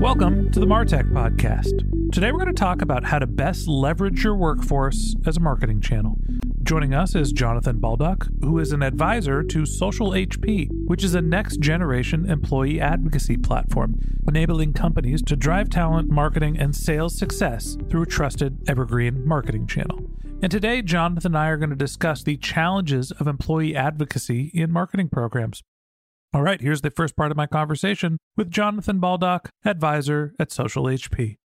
Welcome to the Martech Podcast. Today we're going to talk about how to best leverage your workforce as a marketing channel. Joining us is Jonathan Baldock, who is an advisor to Social HP, which is a next generation employee advocacy platform, enabling companies to drive talent, marketing, and sales success through a trusted evergreen marketing channel. And today, Jonathan and I are going to discuss the challenges of employee advocacy in marketing programs. All right, here's the first part of my conversation with Jonathan Baldock, advisor at Social HP.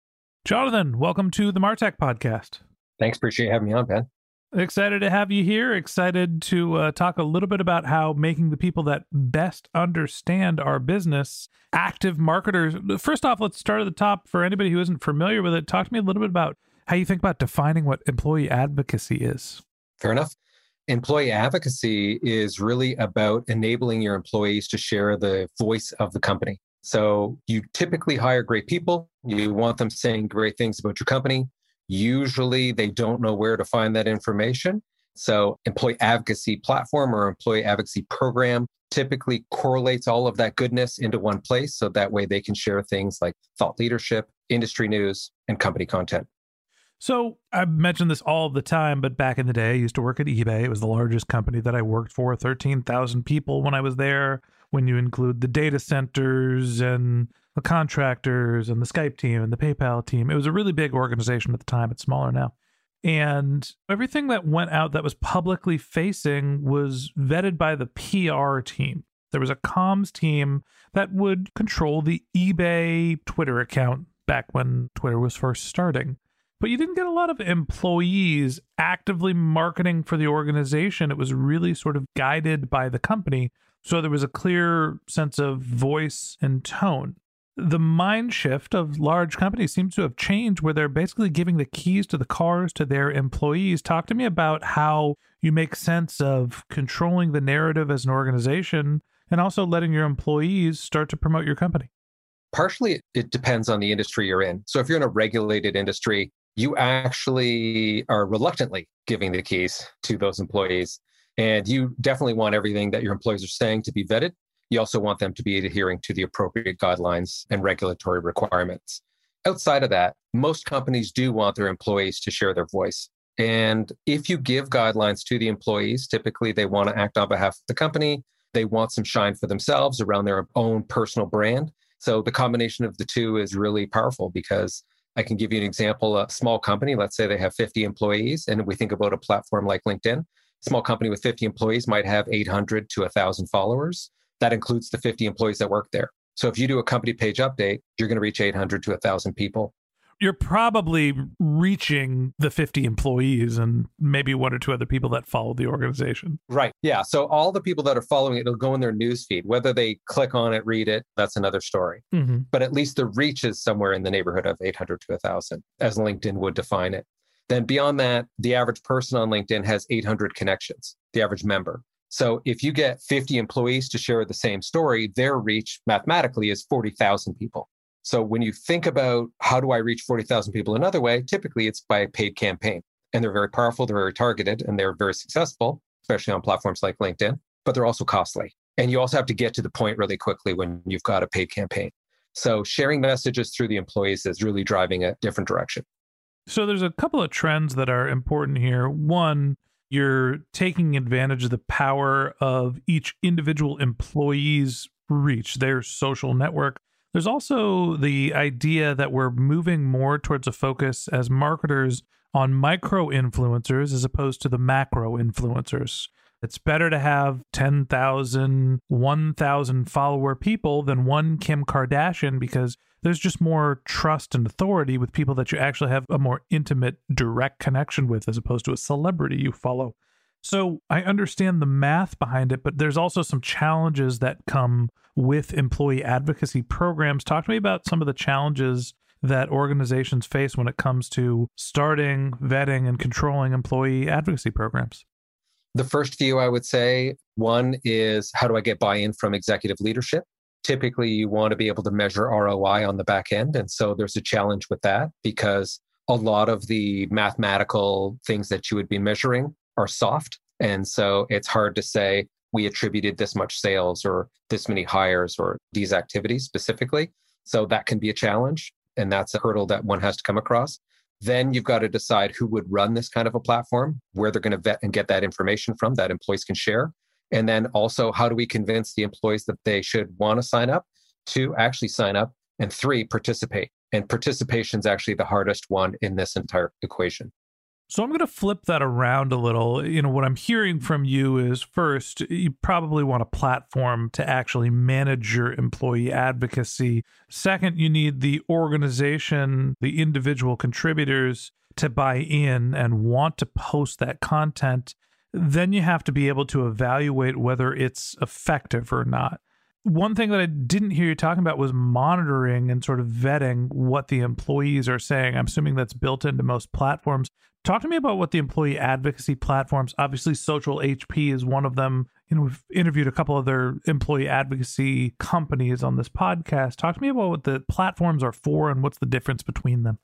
Jonathan, welcome to the Martech podcast. Thanks. Appreciate having me on, Ben. Excited to have you here. Excited to uh, talk a little bit about how making the people that best understand our business active marketers. First off, let's start at the top. For anybody who isn't familiar with it, talk to me a little bit about how you think about defining what employee advocacy is. Fair enough. Employee advocacy is really about enabling your employees to share the voice of the company. So you typically hire great people. You want them saying great things about your company. Usually they don't know where to find that information. So employee advocacy platform or employee advocacy program typically correlates all of that goodness into one place. So that way they can share things like thought leadership, industry news, and company content. So I mention this all the time, but back in the day, I used to work at eBay. It was the largest company that I worked for, 13,000 people when I was there. When you include the data centers and the contractors and the Skype team and the PayPal team, it was a really big organization at the time. It's smaller now. And everything that went out that was publicly facing was vetted by the PR team. There was a comms team that would control the eBay Twitter account back when Twitter was first starting but you didn't get a lot of employees actively marketing for the organization. It was really sort of guided by the company. So there was a clear sense of voice and tone. The mind shift of large companies seems to have changed where they're basically giving the keys to the cars to their employees. Talk to me about how you make sense of controlling the narrative as an organization and also letting your employees start to promote your company. Partially, it depends on the industry you're in. So, if you're in a regulated industry, you actually are reluctantly giving the keys to those employees. And you definitely want everything that your employees are saying to be vetted. You also want them to be adhering to the appropriate guidelines and regulatory requirements. Outside of that, most companies do want their employees to share their voice. And if you give guidelines to the employees, typically they want to act on behalf of the company. They want some shine for themselves around their own personal brand. So the combination of the two is really powerful because I can give you an example. A small company, let's say they have 50 employees, and we think about a platform like LinkedIn. Small company with 50 employees might have 800 to 1,000 followers. That includes the 50 employees that work there. So if you do a company page update, you're going to reach 800 to 1,000 people you're probably reaching the 50 employees and maybe one or two other people that follow the organization. Right. Yeah. So all the people that are following it, it'll go in their newsfeed. Whether they click on it, read it, that's another story. Mm-hmm. But at least the reach is somewhere in the neighborhood of 800 to 1,000, as LinkedIn would define it. Then beyond that, the average person on LinkedIn has 800 connections, the average member. So if you get 50 employees to share the same story, their reach mathematically is 40,000 people. So when you think about how do I reach 40,000 people another way, typically it's by a paid campaign. and they're very powerful, they're very targeted, and they're very successful, especially on platforms like LinkedIn, but they're also costly. And you also have to get to the point really quickly when you've got a paid campaign. So sharing messages through the employees is really driving a different direction. So there's a couple of trends that are important here. One, you're taking advantage of the power of each individual employee's reach, their social network. There's also the idea that we're moving more towards a focus as marketers on micro influencers as opposed to the macro influencers. It's better to have 10,000, 1,000 follower people than one Kim Kardashian because there's just more trust and authority with people that you actually have a more intimate, direct connection with as opposed to a celebrity you follow. So I understand the math behind it, but there's also some challenges that come with employee advocacy programs. Talk to me about some of the challenges that organizations face when it comes to starting, vetting, and controlling employee advocacy programs. The first few, I would say, one is how do I get buy in from executive leadership? Typically, you want to be able to measure ROI on the back end. And so there's a challenge with that because a lot of the mathematical things that you would be measuring are soft. And so it's hard to say we attributed this much sales or this many hires or these activities specifically. So that can be a challenge. And that's a hurdle that one has to come across. Then you've got to decide who would run this kind of a platform, where they're going to vet and get that information from that employees can share. And then also, how do we convince the employees that they should want to sign up, to actually sign up, and three, participate. And participation is actually the hardest one in this entire equation. So I'm going to flip that around a little. You know, what I'm hearing from you is first, you probably want a platform to actually manage your employee advocacy. Second, you need the organization, the individual contributors to buy in and want to post that content. Then you have to be able to evaluate whether it's effective or not one thing that I didn't hear you talking about was monitoring and sort of vetting what the employees are saying. I'm assuming that's built into most platforms. Talk to me about what the employee advocacy platforms, obviously Social HP is one of them. You know, we've interviewed a couple other employee advocacy companies on this podcast. Talk to me about what the platforms are for and what's the difference between them.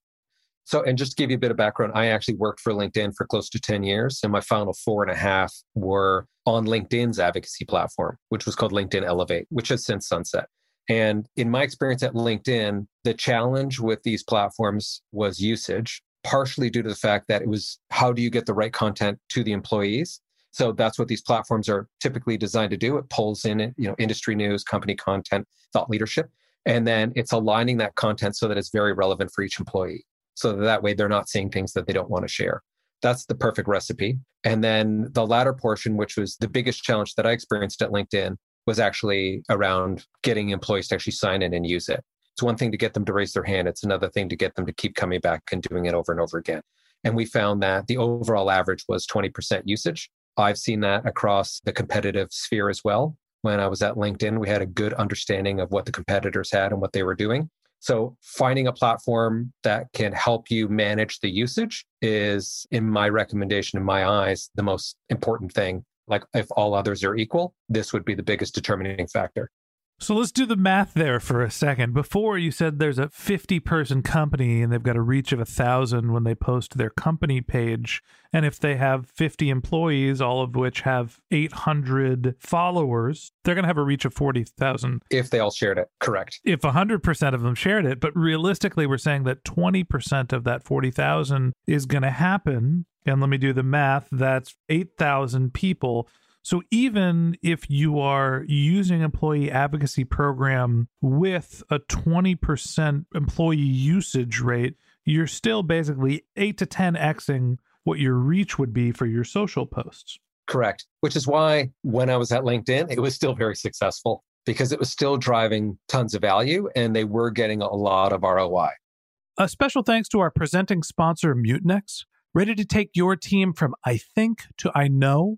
So, and just to give you a bit of background, I actually worked for LinkedIn for close to 10 years, and my final four and a half were on LinkedIn's advocacy platform, which was called LinkedIn Elevate, which has since sunset. And in my experience at LinkedIn, the challenge with these platforms was usage, partially due to the fact that it was how do you get the right content to the employees? So that's what these platforms are typically designed to do. It pulls in, you know, industry news, company content, thought leadership, and then it's aligning that content so that it's very relevant for each employee so that, that way they're not seeing things that they don't want to share. That's the perfect recipe. And then the latter portion, which was the biggest challenge that I experienced at LinkedIn, was actually around getting employees to actually sign in and use it. It's one thing to get them to raise their hand, it's another thing to get them to keep coming back and doing it over and over again. And we found that the overall average was 20% usage. I've seen that across the competitive sphere as well. When I was at LinkedIn, we had a good understanding of what the competitors had and what they were doing. So finding a platform that can help you manage the usage is, in my recommendation, in my eyes, the most important thing. Like if all others are equal, this would be the biggest determining factor. So let's do the math there for a second. Before you said there's a 50 person company and they've got a reach of a thousand when they post their company page. And if they have 50 employees, all of which have 800 followers, they're going to have a reach of 40,000. If they all shared it, correct. If 100% of them shared it. But realistically, we're saying that 20% of that 40,000 is going to happen. And let me do the math that's 8,000 people. So even if you are using employee advocacy program with a 20% employee usage rate, you're still basically 8 to 10xing what your reach would be for your social posts. Correct. Which is why when I was at LinkedIn, it was still very successful because it was still driving tons of value and they were getting a lot of ROI. A special thanks to our presenting sponsor, Mutinex. Ready to take your team from I think to I know?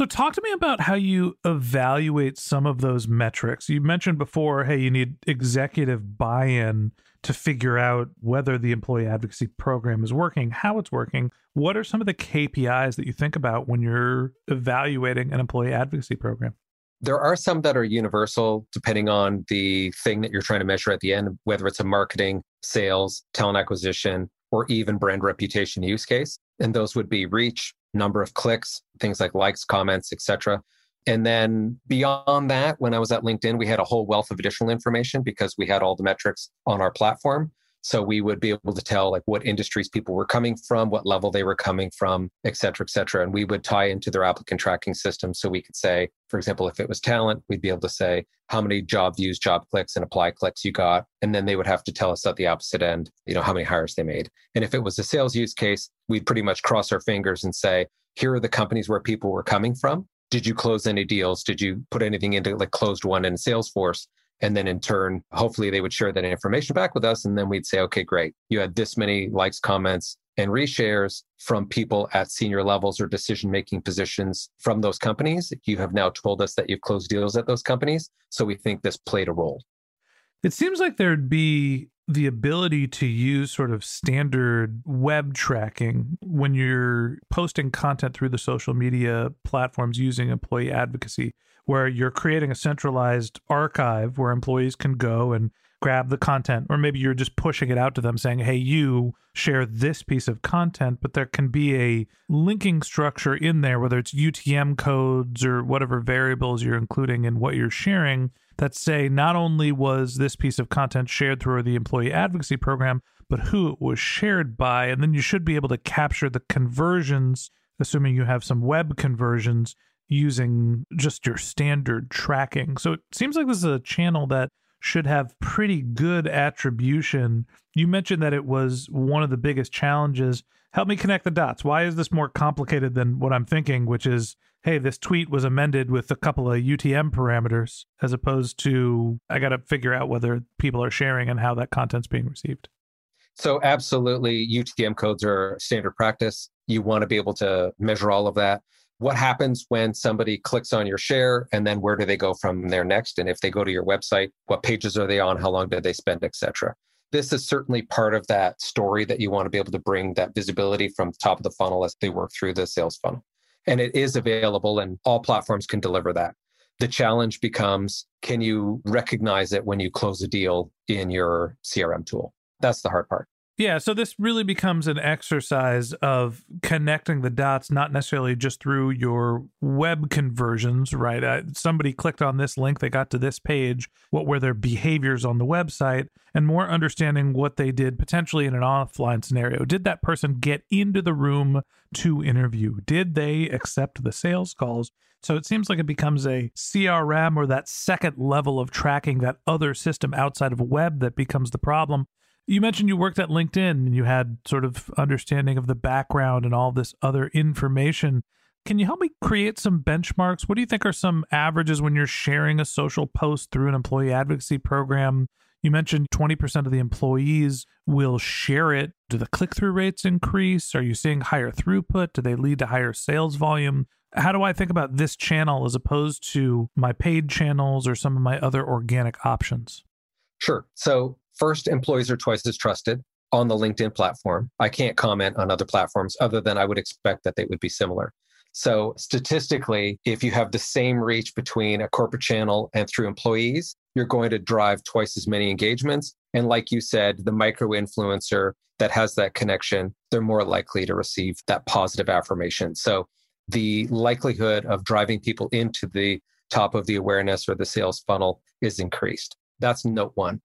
So, talk to me about how you evaluate some of those metrics. You mentioned before, hey, you need executive buy in to figure out whether the employee advocacy program is working, how it's working. What are some of the KPIs that you think about when you're evaluating an employee advocacy program? There are some that are universal depending on the thing that you're trying to measure at the end, whether it's a marketing, sales, talent acquisition, or even brand reputation use case. And those would be reach, number of clicks, things like likes, comments, etc. And then beyond that, when I was at LinkedIn, we had a whole wealth of additional information because we had all the metrics on our platform. So we would be able to tell like what industries people were coming from, what level they were coming from, et cetera, et cetera. And we would tie into their applicant tracking system. So we could say, for example, if it was talent, we'd be able to say how many job views, job clicks, and apply clicks you got. And then they would have to tell us at the opposite end, you know, how many hires they made. And if it was a sales use case, we'd pretty much cross our fingers and say, here are the companies where people were coming from. Did you close any deals? Did you put anything into like closed won in Salesforce? And then in turn, hopefully they would share that information back with us. And then we'd say, okay, great. You had this many likes, comments, and reshares from people at senior levels or decision making positions from those companies. You have now told us that you've closed deals at those companies. So we think this played a role. It seems like there'd be the ability to use sort of standard web tracking when you're posting content through the social media platforms using employee advocacy where you're creating a centralized archive where employees can go and grab the content or maybe you're just pushing it out to them saying hey you share this piece of content but there can be a linking structure in there whether it's UTM codes or whatever variables you're including in what you're sharing that say not only was this piece of content shared through the employee advocacy program but who it was shared by and then you should be able to capture the conversions assuming you have some web conversions using just your standard tracking. So it seems like this is a channel that should have pretty good attribution. You mentioned that it was one of the biggest challenges. Help me connect the dots. Why is this more complicated than what I'm thinking, which is, hey, this tweet was amended with a couple of UTM parameters, as opposed to, I got to figure out whether people are sharing and how that content's being received? So, absolutely, UTM codes are standard practice. You want to be able to measure all of that what happens when somebody clicks on your share and then where do they go from there next? And if they go to your website what pages are they on? How long did they spend etc this is certainly part of that story that you want to be able to bring that visibility from top of the funnel as they work through the sales funnel. And it is available and all platforms can deliver that. The challenge becomes can you recognize it when you close a deal in your crm tool? That's the hard part yeah, so this really becomes an exercise of connecting the dots, not necessarily just through your web conversions, right? Uh, somebody clicked on this link, they got to this page. What were their behaviors on the website? And more understanding what they did potentially in an offline scenario. Did that person get into the room to interview? Did they accept the sales calls? So it seems like it becomes a CRM or that second level of tracking that other system outside of web that becomes the problem. You mentioned you worked at LinkedIn and you had sort of understanding of the background and all this other information. Can you help me create some benchmarks? What do you think are some averages when you're sharing a social post through an employee advocacy program? You mentioned 20% of the employees will share it. Do the click through rates increase? Are you seeing higher throughput? Do they lead to higher sales volume? How do I think about this channel as opposed to my paid channels or some of my other organic options? Sure. So, first, employees are twice as trusted on the LinkedIn platform. I can't comment on other platforms other than I would expect that they would be similar. So, statistically, if you have the same reach between a corporate channel and through employees, you're going to drive twice as many engagements. And like you said, the micro influencer that has that connection, they're more likely to receive that positive affirmation. So, the likelihood of driving people into the top of the awareness or the sales funnel is increased. That's note one.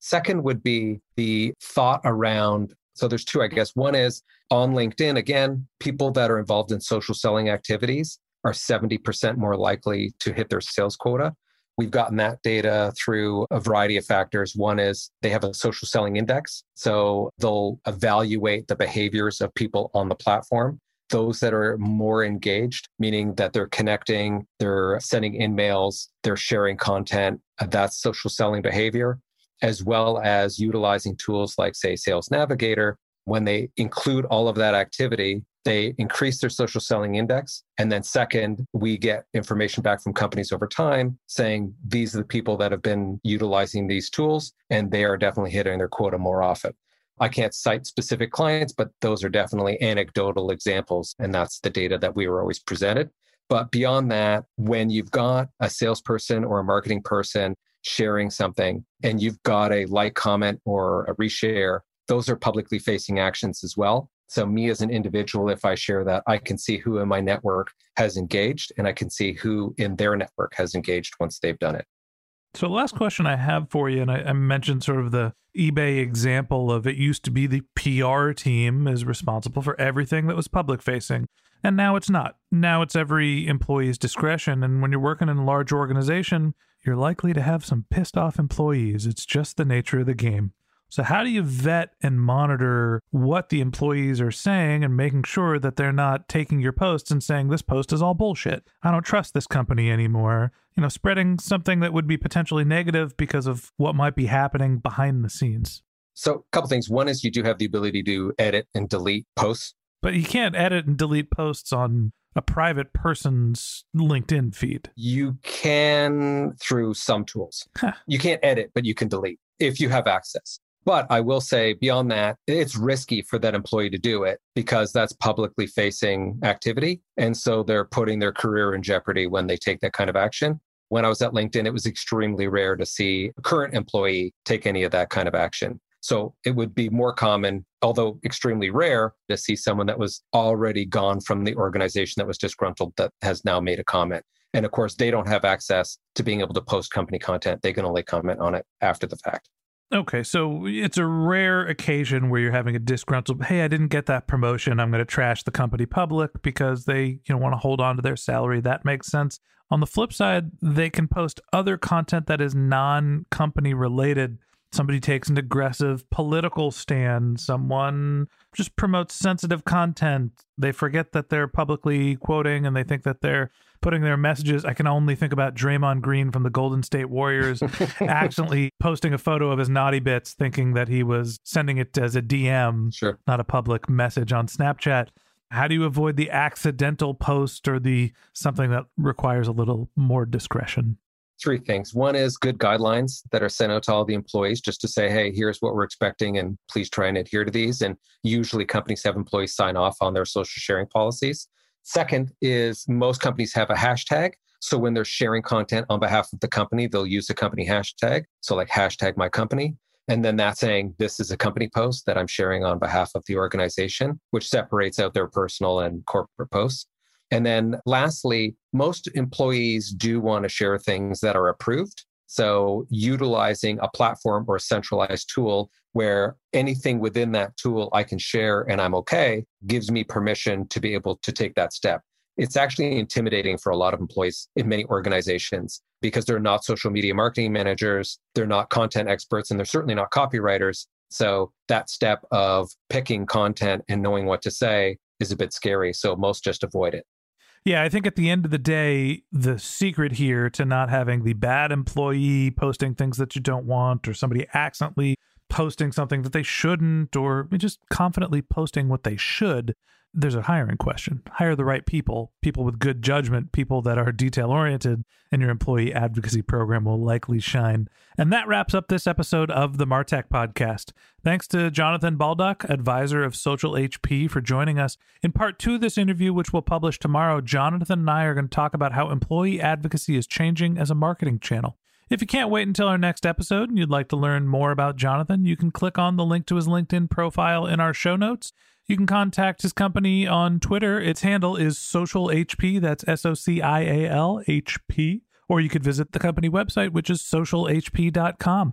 Second would be the thought around. So there's two, I guess. One is on LinkedIn, again, people that are involved in social selling activities are 70% more likely to hit their sales quota. We've gotten that data through a variety of factors. One is they have a social selling index. So they'll evaluate the behaviors of people on the platform those that are more engaged, meaning that they're connecting, they're sending InMails, they're sharing content, that's social selling behavior, as well as utilizing tools like, say, Sales Navigator. When they include all of that activity, they increase their social selling index. And then, second, we get information back from companies over time saying these are the people that have been utilizing these tools, and they are definitely hitting their quota more often. I can't cite specific clients, but those are definitely anecdotal examples. And that's the data that we were always presented. But beyond that, when you've got a salesperson or a marketing person sharing something and you've got a like comment or a reshare, those are publicly facing actions as well. So, me as an individual, if I share that, I can see who in my network has engaged and I can see who in their network has engaged once they've done it. So, last question I have for you, and I, I, mentioned sort of the eBay example of it used to be the PR team is responsible for everything that was public facing, and now it's not. Now it's every employee's discretion. And when you're working in a large organization, you're likely to have some pissed off employees. It's just the nature of the game. So, how do you vet and monitor what the employees are saying and making sure that they're not taking your posts and saying, this post is all bullshit? I don't trust this company anymore. You know, spreading something that would be potentially negative because of what might be happening behind the scenes. So, a couple things. One is you do have the ability to edit and delete posts. But you can't edit and delete posts on a private person's LinkedIn feed. You can through some tools. Huh. You can't edit, but you can delete if you have access. But I will say beyond that, it's risky for that employee to do it because that's publicly facing activity. And so they're putting their career in jeopardy when they take that kind of action. When I was at LinkedIn, it was extremely rare to see a current employee take any of that kind of action. So it would be more common, although extremely rare, to see someone that was already gone from the organization that was disgruntled that has now made a comment. And of course, they don't have access to being able to post company content. They can only comment on it after the fact. Okay, so it's a rare occasion where you're having a disgruntled, hey, I didn't get that promotion. I'm going to trash the company public because they, you know, want to hold on to their salary. That makes sense. On the flip side, they can post other content that is non-company related. Somebody takes an aggressive political stand, someone just promotes sensitive content. They forget that they're publicly quoting and they think that they're putting their messages. I can only think about Draymond Green from the Golden State Warriors accidentally posting a photo of his naughty bits, thinking that he was sending it as a DM, sure. not a public message on Snapchat. How do you avoid the accidental post or the something that requires a little more discretion? Three things. One is good guidelines that are sent out to all the employees just to say, hey, here's what we're expecting, and please try and adhere to these. And usually companies have employees sign off on their social sharing policies. Second is most companies have a hashtag. So when they're sharing content on behalf of the company, they'll use the company hashtag. So like hashtag my company. And then that's saying this is a company post that I'm sharing on behalf of the organization, which separates out their personal and corporate posts. And then lastly, most employees do want to share things that are approved. So utilizing a platform or a centralized tool where anything within that tool I can share and I'm okay gives me permission to be able to take that step. It's actually intimidating for a lot of employees in many organizations because they're not social media marketing managers, they're not content experts, and they're certainly not copywriters. So that step of picking content and knowing what to say is a bit scary. So most just avoid it. Yeah, I think at the end of the day, the secret here to not having the bad employee posting things that you don't want or somebody accidentally posting something that they shouldn't or just confidently posting what they should, there's a hiring question. Hire the right people, people with good judgment, people that are detail oriented, and your employee advocacy program will likely shine. And that wraps up this episode of the Martech podcast. Thanks to Jonathan Baldock, advisor of Social HP, for joining us. In part two of this interview, which we'll publish tomorrow, Jonathan and I are going to talk about how employee advocacy is changing as a marketing channel. If you can't wait until our next episode and you'd like to learn more about Jonathan, you can click on the link to his LinkedIn profile in our show notes. You can contact his company on Twitter. Its handle is Social HP. That's S O C I A L H P. Or you could visit the company website, which is socialhp.com.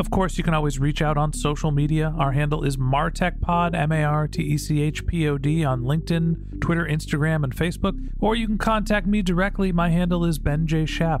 Of course, you can always reach out on social media. Our handle is MarTechPod, M A R T E C H P O D, on LinkedIn, Twitter, Instagram, and Facebook. Or you can contact me directly. My handle is Ben J. Shap.